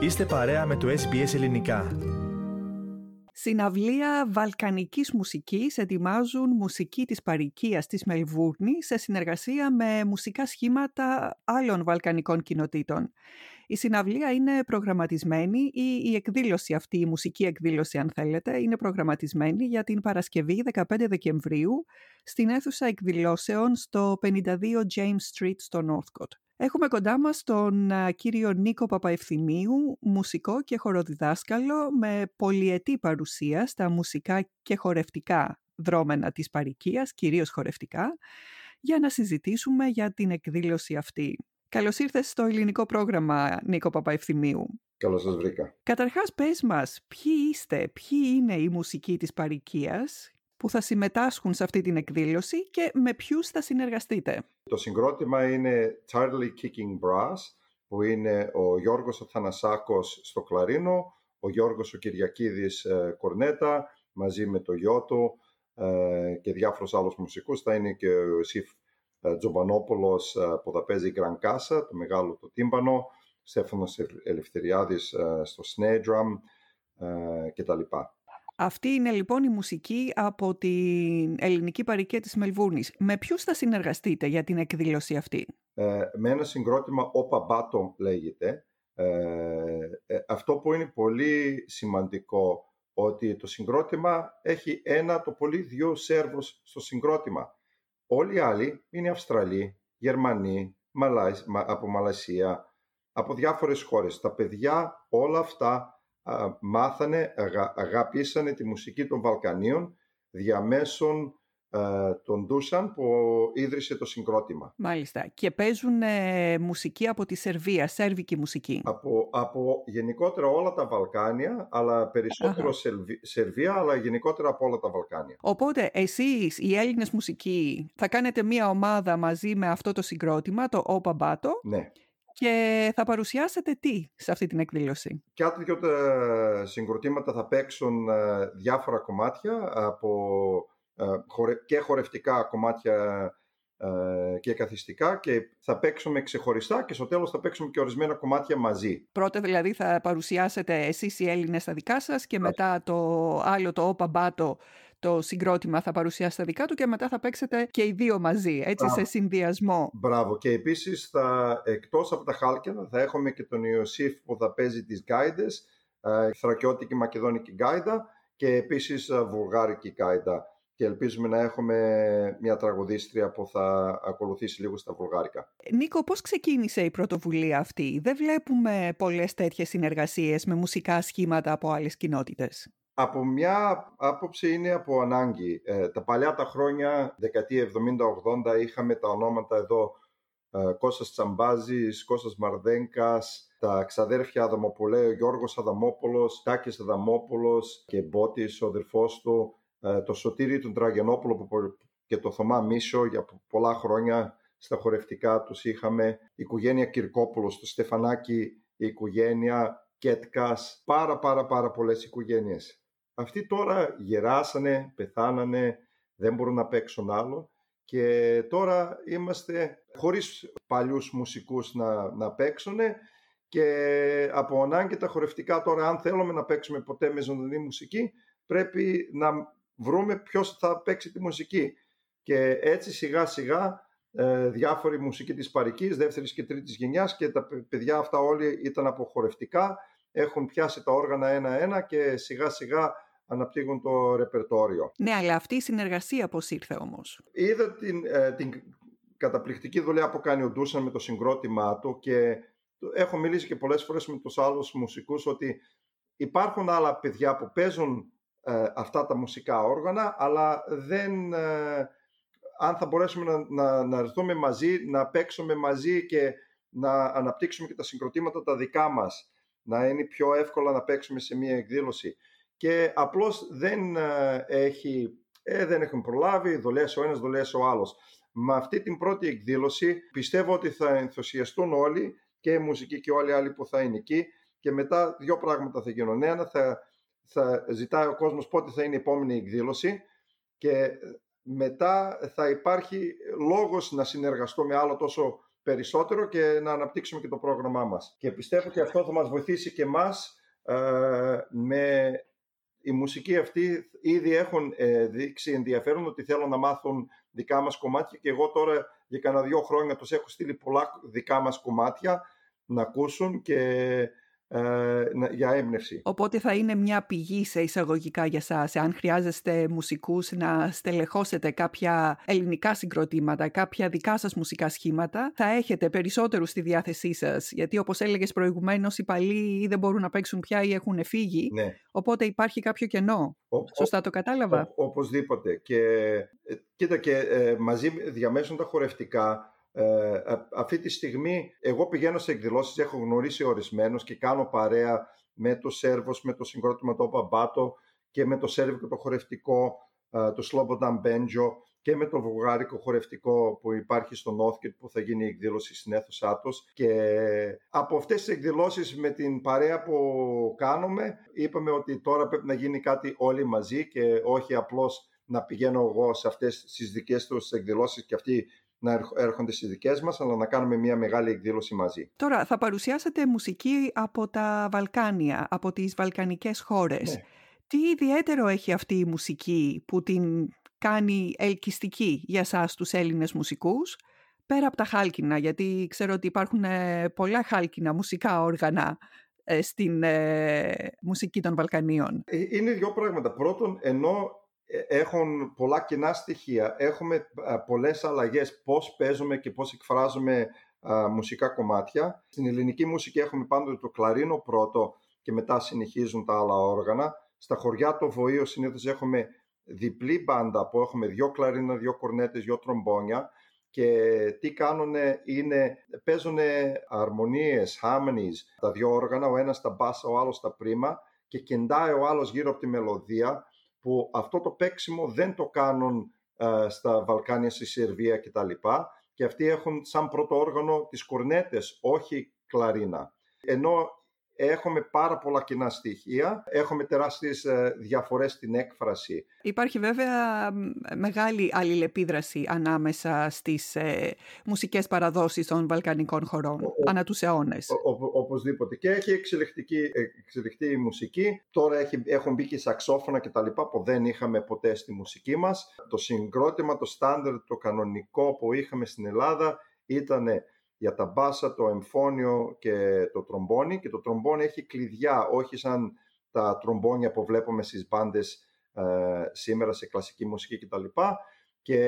Είστε παρέα με το SBS Ελληνικά. Συναυλία βαλκανικής μουσικής ετοιμάζουν μουσική της παροικίας της Μελβούρνη σε συνεργασία με μουσικά σχήματα άλλων βαλκανικών κοινοτήτων. Η συναυλία είναι προγραμματισμένη ή η εκδήλωση αυτή, η μουσική εκδήλωση αν θέλετε, είναι προγραμματισμένη για την Παρασκευή 15 Δεκεμβρίου στην αίθουσα εκδηλώσεων στο 52 James Street στο Northcote. Έχουμε κοντά μας τον κύριο Νίκο Παπαευθυμίου, μουσικό και χοροδιδάσκαλο με πολυετή παρουσία στα μουσικά και χορευτικά δρόμενα της παρικίας, κυρίως χορευτικά, για να συζητήσουμε για την εκδήλωση αυτή. Καλώς ήρθες στο ελληνικό πρόγραμμα, Νίκο Παπαευθυμίου. Καλώς σας βρήκα. Καταρχάς, πες μας, ποιοι είστε, ποιοι είναι η μουσική της παρικίας που θα συμμετάσχουν σε αυτή την εκδήλωση και με ποιους θα συνεργαστείτε. Το συγκρότημα είναι Charlie Kicking Brass, που είναι ο Γιώργος Αθανασάκος στο κλαρίνο, ο Γιώργος ο Κυριακίδης ε, κορνέτα, μαζί με το γιο του ε, και διάφορους άλλους μουσικούς. Θα είναι και ο Ιωσήφ ε, Τζομπανόπουλος που θα παίζει Grand Casa, το μεγάλο το τύμπανο, Στέφανος Ελευθεριάδης στο snare drum κτλ. Αυτή είναι λοιπόν η μουσική από την ελληνική παροικία της Μελβούρνης. Με ποιους θα συνεργαστείτε για την εκδήλωση αυτή; Ε, με ένα συγκρότημα «Όπα Μπάτο» λέγεται. Ε, ε, αυτό που είναι πολύ σημαντικό ότι το συγκρότημα έχει ένα το πολύ δύο Σέρβους στο συγκρότημα. Όλοι οι άλλοι είναι Αυστραλοί, Γερμανοί, από Μαλασία, από διάφορες χώρες. Τα παιδιά όλα αυτά μάθανε, αγα, αγαπήσανε τη μουσική των Βαλκανίων διαμέσων τον Ντούσαν που ίδρυσε το συγκρότημα. Μάλιστα. Και παίζουν ε, μουσική από τη Σερβία, σέρβικη μουσική. Από, από γενικότερα όλα τα Βαλκάνια, αλλά περισσότερο Σερβία, αλλά γενικότερα από όλα τα Βαλκάνια. Οπότε εσείς οι Έλληνες μουσικοί θα κάνετε μία ομάδα μαζί με αυτό το συγκρότημα, το Όπα Μπάτο. Ναι και θα παρουσιάσετε τι σε αυτή την εκδήλωση. Κάτι δυο συγκροτήματα θα παίξουν ε, διάφορα κομμάτια από ε, και χορευτικά κομμάτια ε, και καθιστικά και θα παίξουμε ξεχωριστά και στο τέλος θα παίξουμε και ορισμένα κομμάτια μαζί. Πρώτα δηλαδή θα παρουσιάσετε εσείς οι Έλληνες τα δικά σας και μετά το άλλο το Όπα Μπάτο το συγκρότημα θα παρουσιάσει τα δικά του και μετά θα παίξετε και οι δύο μαζί, έτσι, σε συνδυασμό. Μπράβο. Και επίσης θα, εκτός από τα Χάλκινα θα έχουμε και τον Ιωσήφ που θα παίζει τις γκάιντες, ε, θρακιώτικη μακεδόνικη γκάιντα και επίσης ε, βουλγάρικη γκάιντα. Και ελπίζουμε να έχουμε μια τραγουδίστρια που θα ακολουθήσει λίγο στα βουλγάρικα. Νίκο, πώς ξεκίνησε η πρωτοβουλία αυτή; Δεν βλέπουμε πολλές τέτοιες συνεργασίες με μουσικά σχήματα από άλλες κοινότητες. Από μια άποψη είναι από ανάγκη. Ε, τα παλιά τα χρόνια, δεκαετία 70-80, είχαμε τα ονόματα εδώ ε, Κώστας Τσαμπάζης, Κώστας Μαρδένκας, τα ξαδέρφια Αδαμοπολέου, Γιώργος Αδαμόπουλος, Τάκης Αδαμόπουλος και Μπότης, ο αδερφός του, ε, το Σωτήρι του Τραγενόπουλο και το Θωμά Μίσο για πολλά χρόνια στα χορευτικά τους είχαμε, η οικογένεια Κυρκόπουλος, το Στεφανάκι, η οικογένεια Κέτκας, πάρα πάρα πάρα πολλές οικογένειες. Αυτοί τώρα γεράσανε, πεθάνανε, δεν μπορούν να παίξουν άλλο και τώρα είμαστε χωρίς παλιούς μουσικούς να, να παίξουν και από ανάγκη τα χορευτικά τώρα αν θέλουμε να παίξουμε ποτέ με ζωντανή μουσική πρέπει να βρούμε ποιος θα παίξει τη μουσική. Και έτσι σιγά σιγά ε, διάφοροι μουσικοί της παρικής, δεύτερης και τρίτης γενιάς και τα παιδιά αυτά όλοι ήταν από χορευτικά, έχουν πιάσει τα όργανα ένα-ένα και σιγά σιγά αναπτύγουν το ρεπερτόριο. Ναι, αλλά αυτή η συνεργασία πώς ήρθε όμως; Είδα την, ε, την καταπληκτική δουλειά που κάνει ο Ντούσαν με το συγκρότημά του και έχω μιλήσει και πολλές φορές με τους άλλους μουσικούς ότι υπάρχουν άλλα παιδιά που παίζουν ε, αυτά τα μουσικά όργανα αλλά δεν... Ε, αν θα μπορέσουμε να, να, να έρθουμε μαζί, να παίξουμε μαζί και να αναπτύξουμε και τα συγκροτήματα τα δικά μας, να είναι πιο εύκολα να παίξουμε σε μια εκδήλωση και απλώς δεν ε, έχει, ε, δεν έχουν προλάβει, δουλειές ο ένας, δουλειές ο άλλος. Με αυτή την πρώτη εκδήλωση πιστεύω ότι θα ενθουσιαστούν όλοι και οι μουσικοί και όλοι οι άλλοι που θα είναι εκεί και μετά δύο πράγματα θα γίνουν. Ένα θα, θα ζητάει ο κόσμος πότε θα είναι η επόμενη εκδήλωση και μετά θα υπάρχει λόγος να συνεργαστώ με άλλο τόσο περισσότερο και να αναπτύξουμε και το πρόγραμμά μας. Και πιστεύω ότι αυτό θα μας βοηθήσει και εμάς ε, με η μουσική αυτή ήδη έχουν ε, δείξει ενδιαφέρον ότι θέλουν να μάθουν δικά μας κομμάτια και εγώ τώρα για κανένα δύο χρόνια τους έχω στείλει πολλά δικά μας κομμάτια να ακούσουν και ε, για έμπνευση. Οπότε θα είναι μια πηγή σε εισαγωγικά για σας, αν χρειάζεστε μουσικούς να στελεχώσετε κάποια ελληνικά συγκροτήματα, κάποια δικά σας μουσικά σχήματα, θα έχετε περισσότερους στη διάθεσή σας, γιατί όπως έλεγες προηγουμένως οι παλιοί ή δεν μπορούν να παίξουν πια ή έχουν φύγει, ναι. οπότε υπάρχει κάποιο κενό. Ο, Σωστά το κατάλαβα. Ο, οπωσδήποτε. Και, ε, κοίτα και ε, μαζί διαμέσουν τα χορευτικά ε, αυτή τη στιγμή εγώ πηγαίνω σε εκδηλώσεις, έχω γνωρίσει ορισμένους και κάνω παρέα με το Σέρβος, με το συγκρότημα το Παμπάτο και με το Σέρβικο το χορευτικό, ε, το Slobodan Benjo και με το βουλγάρικο χορευτικό που υπάρχει στο Νόθκετ που θα γίνει η εκδήλωση στην αίθουσά τους. Και από αυτές τις εκδηλώσεις με την παρέα που κάνουμε είπαμε ότι τώρα πρέπει να γίνει κάτι όλοι μαζί και όχι απλώς να πηγαίνω εγώ σε αυτές τις δικές τους εκδηλώσεις και αυτοί να έρχονται στις δικές μας, αλλά να κάνουμε μια μεγάλη εκδήλωση μαζί. Τώρα, θα παρουσιάσετε μουσική από τα Βαλκάνια, από τις βαλκανικές χώρες. Ναι. Τι ιδιαίτερο έχει αυτή η μουσική που την κάνει ελκυστική για σας τους Έλληνες μουσικούς, πέρα από τα χάλκινα, γιατί ξέρω ότι υπάρχουν ε, πολλά χάλκινα μουσικά όργανα ε, στην ε, μουσική των Βαλκανίων. Είναι δύο πράγματα. Πρώτον, ενώ ε, έχουν πολλά κοινά στοιχεία. Έχουμε πολλές αλλαγές πώς παίζουμε και πώς εκφράζουμε μουσικά κομμάτια. Στην ελληνική μουσική έχουμε πάντοτε το κλαρίνο πρώτο και μετά συνεχίζουν τα άλλα όργανα. Στα χωριά το βοήο συνήθως έχουμε διπλή μπάντα που έχουμε δύο κλαρίνα, δύο κορνέτες, δύο τρομπόνια και τι κάνουν είναι παίζουν αρμονίες, harmonies, τα δύο όργανα, ο ένας τα μπάσα, ο άλλος τα πρίμα και κεντάει ο άλλος γύρω από τη μελωδία που αυτό το παίξιμο δεν το κάνουν ε, στα Βαλκάνια, στη Σερβία κτλ. Και αυτοί έχουν σαν πρώτο όργανο τις κορνέτες, όχι κλαρίνα. Ενώ Έχουμε πάρα πολλά κοινά στοιχεία, έχουμε τεράστιες ε, διαφορές στην έκφραση. Υπάρχει βέβαια μεγάλη αλληλεπίδραση ανάμεσα στις ε, μουσικές παραδόσεις των βαλκανικών χωρών, ο, ανά τους αιώνες. οπωσδήποτε. Και έχει εξελιχτική, εξελιχτή η μουσική. Τώρα έχει, έχουν μπει και σαξόφωνα και τα λοιπά που δεν είχαμε ποτέ στη μουσική μας. Το συγκρότημα, το στάνταρ, το κανονικό που είχαμε στην Ελλάδα ήταν για τα μπάσα, το εμφόνιο και το τρομπόνι και το τρομπόνι έχει κλειδιά, όχι σαν τα τρομπόνια που βλέπουμε στις μπάντες ε, σήμερα σε κλασική μουσική κτλ. και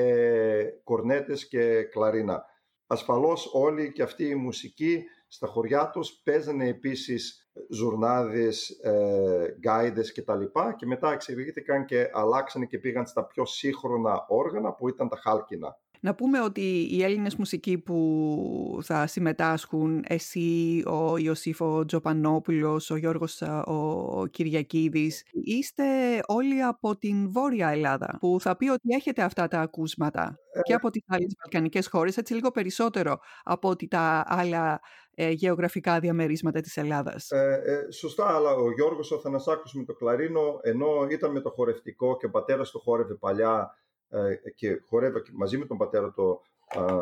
κορνέτες και κλαρίνα. Ασφαλώς όλοι και αυτή η μουσική στα χωριά τους παίζανε επίσης ζουρνάδες, ε, γκάιδες και τα λοιπά και μετά εξελίχθηκαν και αλλάξανε και πήγαν στα πιο σύγχρονα όργανα που ήταν τα χάλκινα. Να πούμε ότι οι Έλληνες μουσικοί που θα συμμετάσχουν, εσύ, ο Ιωσήφο Τζοπανόπουλος, ο Γιώργος ο Κυριακίδης, είστε όλοι από την Βόρεια Ελλάδα, που θα πει ότι έχετε αυτά τα ακούσματα ε, και από τις άλλες βαλκανικές χώρες, έτσι λίγο περισσότερο από ότι τα άλλα ε, γεωγραφικά διαμερίσματα της Ελλάδας. Ε, ε, σωστά, αλλά ο Γιώργος ο Θανασάκος με το κλαρίνο, ενώ ήταν με το χορευτικό και ο πατέρας του χόρευε παλιά ε, και χορεύα μαζί με τον πατέρα του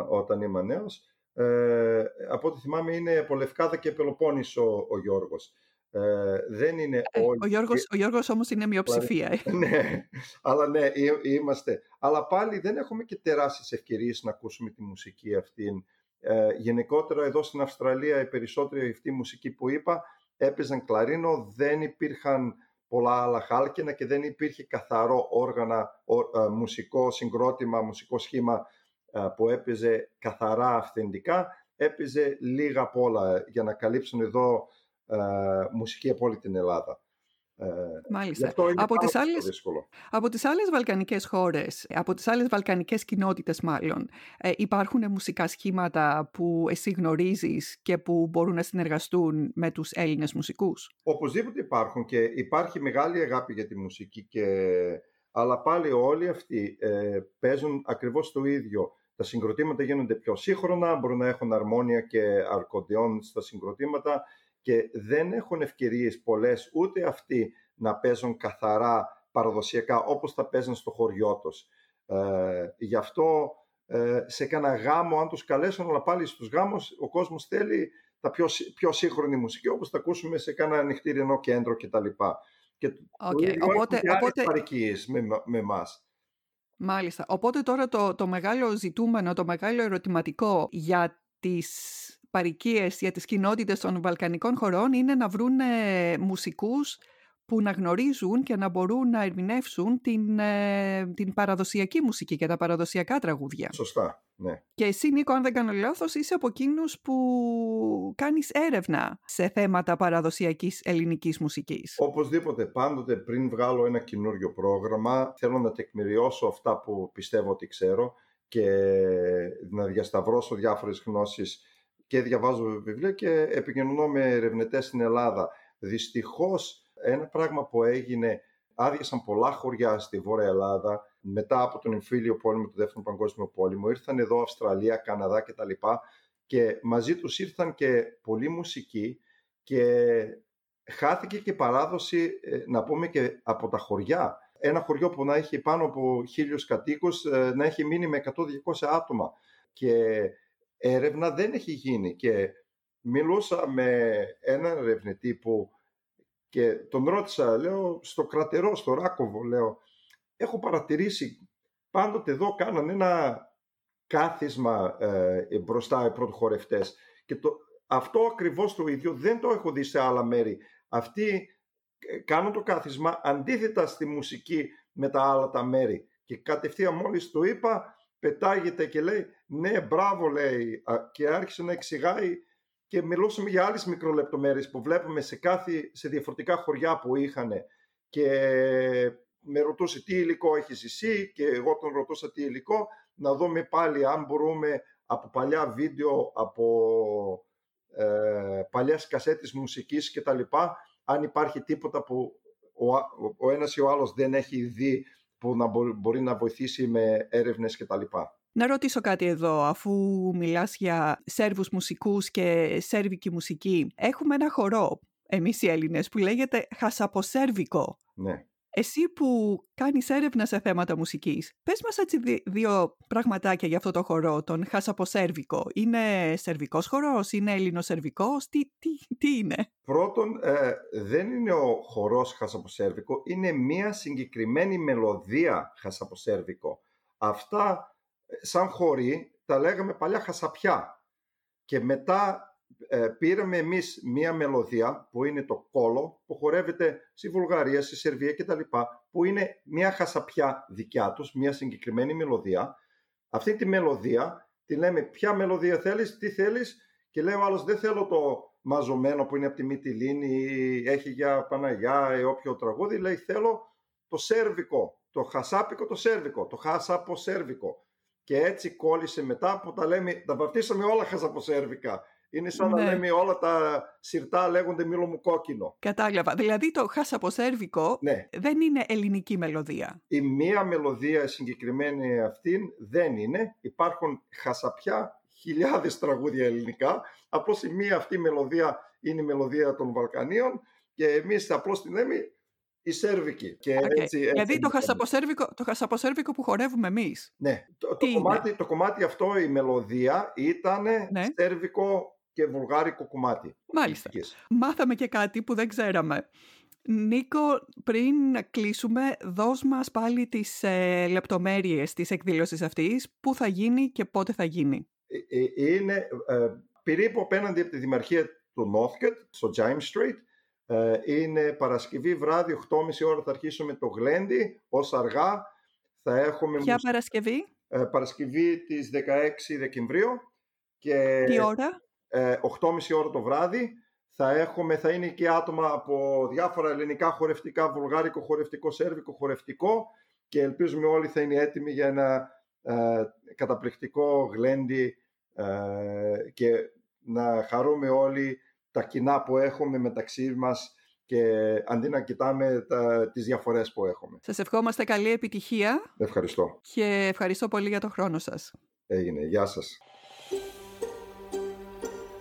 όταν ήμουν νέος. Ε, από ό,τι θυμάμαι είναι από Λευκάδα και Πελοπόννησο ο Γιώργος. Ε, δεν είναι ε, όλοι... Ο Γιώργος, ο Γιώργος όμως είναι μειοψηφία. Ε. ναι, αλλά ναι, είμαστε. Αλλά πάλι δεν έχουμε και τεράστιες ευκαιρίες να ακούσουμε τη μουσική αυτή. Ε, γενικότερα εδώ στην Αυστραλία οι περισσότεροι αυτή μουσική που είπα έπαιζαν κλαρίνο, δεν υπήρχαν πολλά άλλα χάλκινα και δεν υπήρχε καθαρό όργανα, ε, μουσικό συγκρότημα, μουσικό σχήμα ε, που έπαιζε καθαρά αυθεντικά. Έπαιζε λίγα απ' όλα για να καλύψουν εδώ ε, μουσική από όλη την Ελλάδα. Ε, Μάλιστα. Από τις, άλλες, από τις άλλες βαλκανικές χώρες, από τις άλλες βαλκανικές κοινότητες μάλλον, ε, υπάρχουν μουσικά σχήματα που εσύ γνωρίζεις και που μπορούν να συνεργαστούν με τους Έλληνες μουσικούς; Οπωσδήποτε υπάρχουν και υπάρχει μεγάλη αγάπη για τη μουσική και... αλλά πάλι όλοι αυτοί ε, παίζουν ακριβώς το ίδιο. Τα συγκροτήματα γίνονται πιο σύγχρονα, μπορούν να έχουν αρμόνια και αρκοντιόν στα συγκροτήματα και δεν έχουν ευκαιρίες πολλές ούτε αυτοί να παίζουν καθαρά παραδοσιακά όπως θα παίζουν στο χωριό τους. Ε, γι' αυτό ε, σε κανένα γάμο, αν τους καλέσουν, αλλά πάλι στους γάμους ο κόσμος θέλει τα πιο, πιο σύγχρονη μουσική, όπως θα ακούσουμε σε κανένα νυχτήριανο κέντρο κτλ. Και okay. οπότε, οπότε... παρικίες με, με εμάς. Μάλιστα. Οπότε τώρα το, το μεγάλο ζητούμενο, το μεγάλο ερωτηματικό για τις παρικίες, για τις κοινότητες των βαλκανικών χωρών είναι να βρουν μουσικούς που να γνωρίζουν και να μπορούν να ερμηνεύσουν την, ε, την παραδοσιακή μουσική και τα παραδοσιακά τραγούδια. Σωστά, ναι. Και εσύ, Νίκο, αν δεν κάνω λάθος, είσαι από εκείνους που κάνεις έρευνα σε θέματα παραδοσιακής ελληνικής μουσικής. Οπωσδήποτε, πάντοτε πριν βγάλω ένα καινούριο πρόγραμμα, θέλω να τεκμηριώσω αυτά που πιστεύω ότι ξέρω και να διασταυρώσω διάφορες γνώσεις και διαβάζω βιβλία και επικοινωνώ με ερευνητές στην Ελλάδα. Δυστυχώς ένα πράγμα που έγινε, άδειασαν πολλά χωριά στη Βόρεια Ελλάδα μετά από τον εμφύλιο πόλεμο του Δεύτερου Παγκόσμιου Πόλεμου. Ήρθαν εδώ Αυστραλία, Καναδά κτλ. Και μαζί τους ήρθαν και πολλοί μουσικοί και χάθηκε και παράδοση, ε, να πούμε και από τα χωριά. Ένα χωριό που να έχει πάνω από χίλιους κατοίκους ε, να έχει μείνει με 100-200 άτομα. Και έρευνα δεν έχει γίνει. Και μιλούσα με έναν ερευνητή που και τον ρώτησα, λέω, στο κρατερό, στο Ράκοβο, λέω, έχω παρατηρήσει πάντοτε εδώ κάνανε ένα κάθισμα ε, μπροστά οι πρωτοχωρευτές και το, αυτό ακριβώς το ίδιο δεν το έχω δει σε άλλα μέρη. Αυτοί ε, κάνουν το κάθισμα αντίθετα στη μουσική με τα άλλα τα μέρη και κατευθείαν μόλις το είπα πετάγεται και λέει ναι μπράβο λέει και άρχισε να εξηγάει και μιλούσαμε για άλλες μικρολεπτομέρειες που βλέπουμε σε, κάθε, σε διαφορετικά χωριά που είχαν και με ρωτούσε τι υλικό έχεις εσύ; Και εγώ τον ρωτούσα τι υλικό; Να δούμε πάλι αν μπορούμε από παλιά βίντεο, από ε, παλιές κασέτες μουσικής και τα λοιπά, αν υπάρχει τίποτα που ο, ο ένας ή ο άλλος δεν έχει δει που να μπορεί να βοηθήσει με έρευνες και τα λοιπά. Να ρωτήσω κάτι εδώ, αφού μιλάς για Σέρβους μουσικούς και Σέρβικη μουσική. Έχουμε ένα χορό, εμείς οι Έλληνες, που λέγεται Χασαποσέρβικο. Ναι. Εσύ που κάνεις έρευνα σε θέματα μουσικής, πες μας έτσι δύο πραγματάκια για αυτό το χορό, τον Χασαποσέρβικο. Είναι σερβικός χορός, είναι ελληνοσερβικός, τι, τι, τι είναι; Πρώτον, ε, δεν είναι ο χορός Χασαποσέρβικο, είναι μία συγκεκριμένη μελωδία Χασαποσέρβικο. Αυτά σαν χωρί τα λέγαμε παλιά χασαπιά και μετά ε, πήραμε εμείς μία μελωδία που είναι το κόλο που χορεύεται στη Βουλγαρία, στη Σερβία κτλ. που είναι μία χασαπιά δικιά τους, μία συγκεκριμένη μελωδία. Αυτή τη μελωδία τη λέμε ποια μελωδία θέλεις, τι θέλεις; Και λέει ο άλλος δεν θέλω το μαζωμένο που είναι από τη Μυτιλίνη ή έχει για Παναγιά ή όποιο τραγούδι, λέει θέλω το σέρβικο, το χασάπικο το σέρβικο, το χασάπο σέρβικο και έτσι κόλλησε μετά που τα λέμε, τα βαφτίσαμε όλα χαζαποσέρβικα. Είναι σαν να ναι. λέμε όλα τα σιρτά λέγονται μήλο μου κόκκινο. Κατάλαβα. Δηλαδή το χασαποσέρβικο ναι. δεν είναι ελληνική μελωδία. Η μία μελωδία συγκεκριμένη αυτήν δεν είναι. Υπάρχουν χασαπιά χιλιάδες τραγούδια ελληνικά. Απλώς η μία αυτή μελωδία είναι η μελωδία των Βαλκανίων και εμείς απλώς την λέμε η Σέρβικη. Και okay. έτσι, δηλαδή το χασαποσέρβικο, το χασαποσέρβικο που χορεύουμε εμείς. Ναι. Το, το, κομμάτι, το κομμάτι αυτό, η μελωδία, ήταν ναι. σέρβικο και βουλγάρικο κομμάτι. Μάλιστα. Μάθαμε και κάτι που δεν ξέραμε. Νίκο, πριν κλείσουμε, δώσ' μας πάλι τις ε, λεπτομέρειες της εκδήλωσης αυτής, πού θα γίνει και πότε θα γίνει; Ε, ε, είναι ε, περίπου απέναντι από τη Δημαρχία του Northcote, στο James Street, ε, είναι Παρασκευή βράδυ, 8.30 ώρα θα αρχίσουμε το Γλέντι, ως αργά θα έχουμε... Ποια Παρασκευή; Ε, Παρασκευή της 16 Δεκεμβρίου. Και, Τι ώρα; 8.30 ε, ώρα το βράδυ. Θα, έχουμε, θα είναι και άτομα από διάφορα ελληνικά χορευτικά, βουλγάρικο χορευτικό, σέρβικο χορευτικό και ελπίζουμε όλοι θα είναι έτοιμοι για ένα καταπληκτικό γλέντι και να χαρούμε όλοι τα κοινά που έχουμε μεταξύ μας και αντί να κοιτάμε τα, τις διαφορές που έχουμε. Σας ευχόμαστε καλή επιτυχία. Ευχαριστώ. Και ευχαριστώ πολύ για το χρόνο σας. Έγινε. Γεια σας.